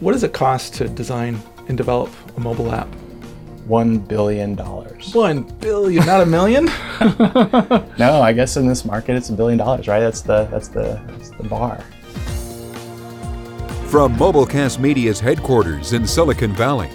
What does it cost to design and develop a mobile app? One billion dollars. One billion, not a million? no, I guess in this market it's a billion dollars, right? That's the that's the that's the bar. From Mobilecast Media's headquarters in Silicon Valley,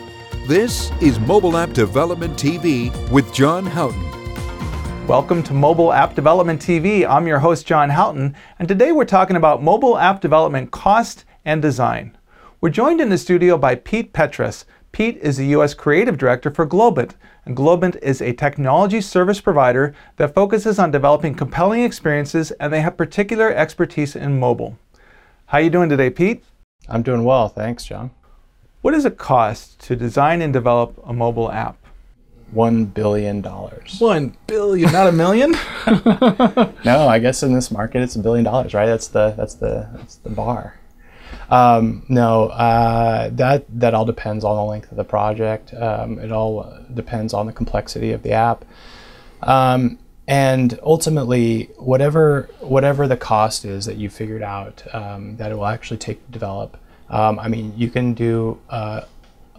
this is Mobile App Development TV with John Houghton. Welcome to Mobile App Development TV. I'm your host, John Houghton, and today we're talking about mobile app development cost and design. We're joined in the studio by Pete Petras. Pete is the U.S. Creative Director for Globant, and Globant is a technology service provider that focuses on developing compelling experiences, and they have particular expertise in mobile. How are you doing today, Pete? I'm doing well, thanks, John. What does it cost to design and develop a mobile app? One billion dollars. One billion, not a million? no, I guess in this market it's a billion dollars, right? That's the that's the that's the bar. Um, no, uh, that that all depends on the length of the project. Um, it all depends on the complexity of the app, um, and ultimately, whatever whatever the cost is that you figured out um, that it will actually take to develop. Um, I mean, you can do uh,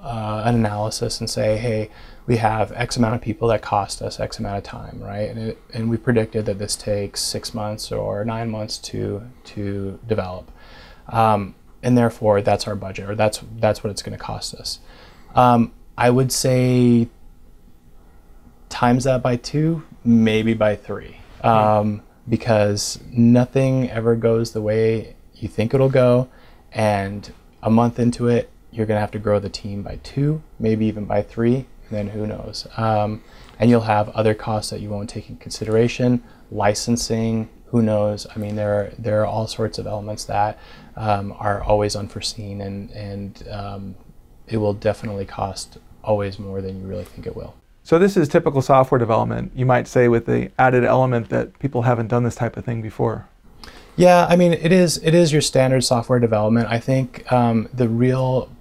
uh, an analysis and say, hey, we have X amount of people that cost us X amount of time, right? And, it, and we predicted that this takes six months or nine months to to develop. Um, and therefore that's our budget, or that's that's what it's going to cost us. Um, I would say times that by two, maybe by three, um, because nothing ever goes the way you think it'll go, and a month into it, you're going to have to grow the team by two, maybe even by three, then who knows. Um, and you'll have other costs that you won't take in consideration, licensing, who knows? I mean, there are, there are all sorts of elements that um, are always unforeseen, and and um, it will definitely cost always more than you really think it will. So this is typical software development, you might say, with the added element that people haven't done this type of thing before. Yeah, I mean, it is it is your standard software development. I think um, the real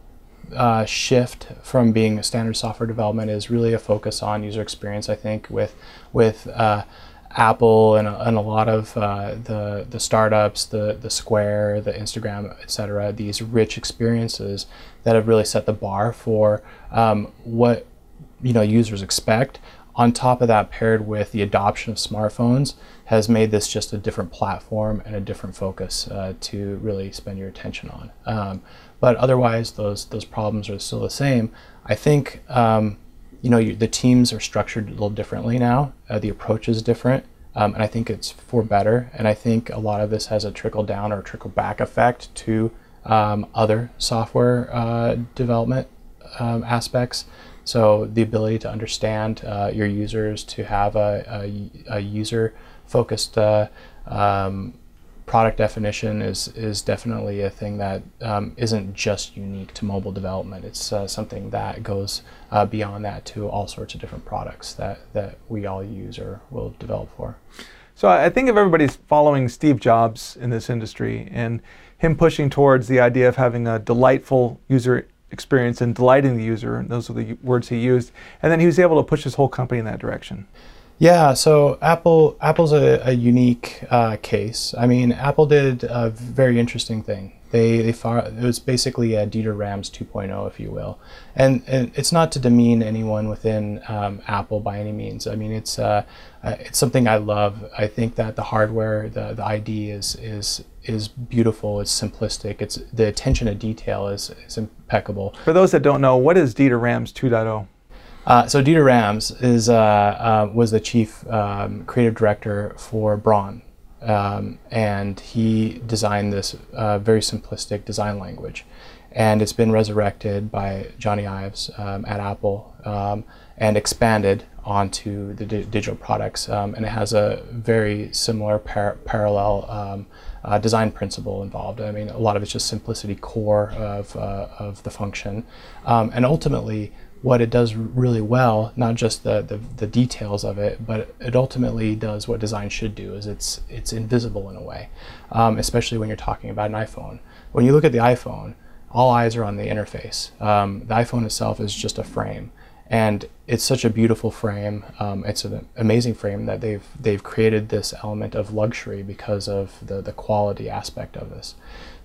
uh, shift from being a standard software development is really a focus on user experience. I think with with uh, Apple and and a lot of uh, the the startups, the the Square, the Instagram, etc. These rich experiences that have really set the bar for um, what you know users expect. On top of that, paired with the adoption of smartphones, has made this just a different platform and a different focus uh, to really spend your attention on. Um, but otherwise, those those problems are still the same. I think. Um, you know, you, the teams are structured a little differently now. Uh, the approach is different, um, and I think it's for better. And I think a lot of this has a trickle down or trickle back effect to um, other software uh, development um, aspects. So the ability to understand uh, your users, to have a, a, a user focused uh, um, product definition is is definitely a thing that um, not just unique to mobile development. It's uh, something that goes uh, beyond that to all sorts of different products that that we all use or will develop for. So I think if everybody's following Steve Jobs in this industry and him pushing towards the idea of having a delightful user experience and delighting the user, and those are the words he used, and then he was able to push his whole company in that direction. Yeah, so Apple Apple's a, a unique uh, case. I mean, Apple did a very interesting thing. They they far, it was basically a Dieter Rams 2.0, if you will, and, and it's not to demean anyone within um, Apple by any means. I mean, it's uh, uh, it's something I love. I think that the hardware, the the ID is is is beautiful. It's simplistic. It's the attention to detail is is impeccable. For those that don't know, what is Dieter Rams 2.0? Uh, so Dieter Rams is uh, uh, was the chief um, creative director for Braun, um, and he designed this uh, very simplistic design language, and it's been resurrected by Johnny Ives um, at Apple um, and expanded onto the di- digital products, um, and it has a very similar par- parallel. Um, uh, design principle involved. I mean, a lot of it's just simplicity core of, uh, of the function. and ultimately, what it does really well, not just the, the, the, details of it, but it ultimately does what design should do, is it's, it's invisible in a way, um, especially when you're talking about an iPhone. When you look at the iPhone, all eyes are on the interface. Um, the iPhone itself is just a frame. And it's such a beautiful frame. Um, it's an amazing frame that they've, they've created this element of luxury because of the, the quality aspect of this.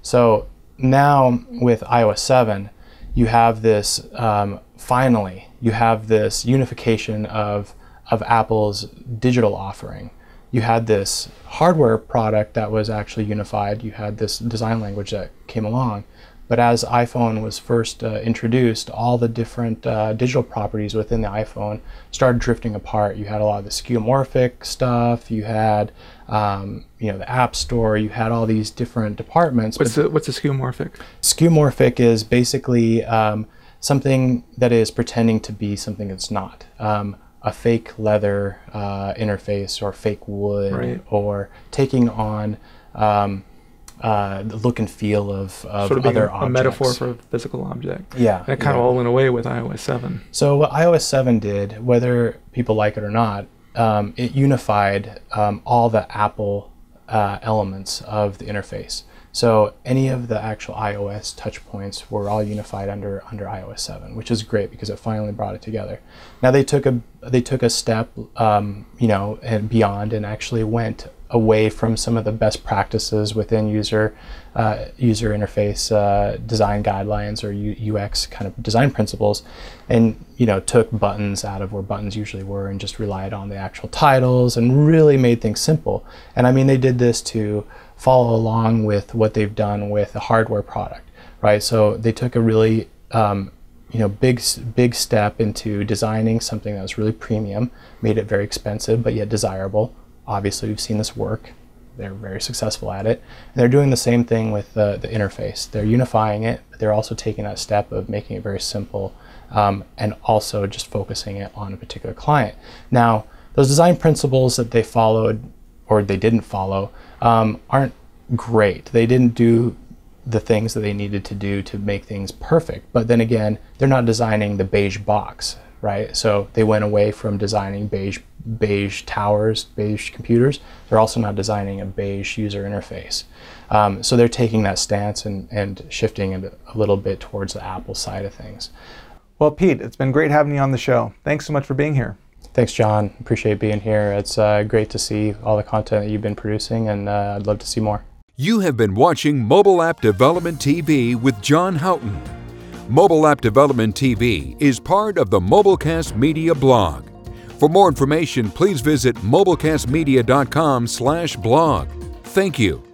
So now with iOS 7, you have this um, finally you have this unification of of Apple's digital offering. You had this hardware product that was actually unified. You had this design language that came along. But as iPhone was first uh, introduced, all the different uh, digital properties within the iPhone started drifting apart. You had a lot of the skeuomorphic stuff. You had, um, you know, the App Store. You had all these different departments. What's the what's the skeuomorphic? Skeuomorphic is basically um, something that is pretending to be something it's not. Um, a fake leather uh, interface or fake wood Right. or taking on um, uh, the look and feel of, of sort of being other a, objects. a metaphor for a physical object. yeah, And it kind yeah. of all went away with iOS 7. So what iOS 7 did, whether people like it or not, um, it unified um, all the Apple uh, elements of the interface. So any of the actual iOS touch points were all unified under under iOS 7, which is great because it finally brought it together. Now they took a they took a step, um, you know, and beyond, and actually went away from some of the best practices within user uh, user interface uh, design guidelines or U- UX kind of design principles, and you know took buttons out of where buttons usually were and just relied on the actual titles and really made things simple. And I mean they did this to follow along with what they've done with a hardware product, right? So they took a really um, you know big big step into designing something that was really premium, made it very expensive but yet desirable. Obviously, we've seen this work. They're very successful at it. And they're doing the same thing with the, interface. They're unifying it, but they're also taking that step of making it very simple um, and also just focusing it on a particular client. Now, those design principles that they followed or they didn't follow um, aren't great. They didn't do the things that they needed to do to make things perfect. But then again, they're not designing the beige box, right? So they went away from designing beige beige towers, beige computers. They're also not designing a beige user interface. Um, so they're taking that stance and, and shifting it a little bit towards the Apple side of things. Well, Pete, it's been great having you on the show. Thanks so much for being here. Thanks, John. Appreciate being here. It's uh, great to see all the content that you've been producing, and uh, I'd love to see more. You have been watching Mobile App Development TV with John Houghton. Mobile App Development TV is part of the Mobilecast Media blog. For more information, please visit mobilecastmedia.com/blog. Thank you.